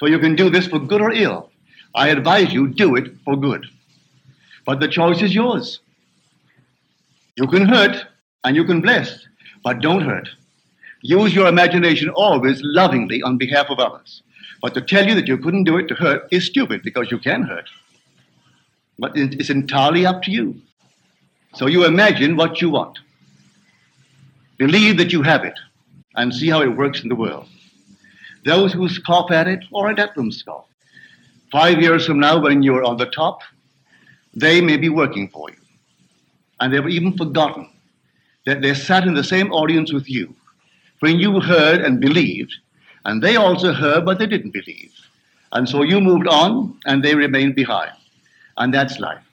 So you can do this for good or ill. I advise you do it for good. But the choice is yours. You can hurt and you can bless, but don't hurt. Use your imagination always lovingly on behalf of others. But to tell you that you couldn't do it to hurt is stupid because you can hurt. But it's entirely up to you. So you imagine what you want. Believe that you have it and see how it works in the world. Those who scoff at it or let them scoff. Five years from now, when you're on the top, they may be working for you. And they've even forgotten that they sat in the same audience with you when you heard and believed, and they also heard, but they didn't believe. And so you moved on, and they remained behind. And that's life.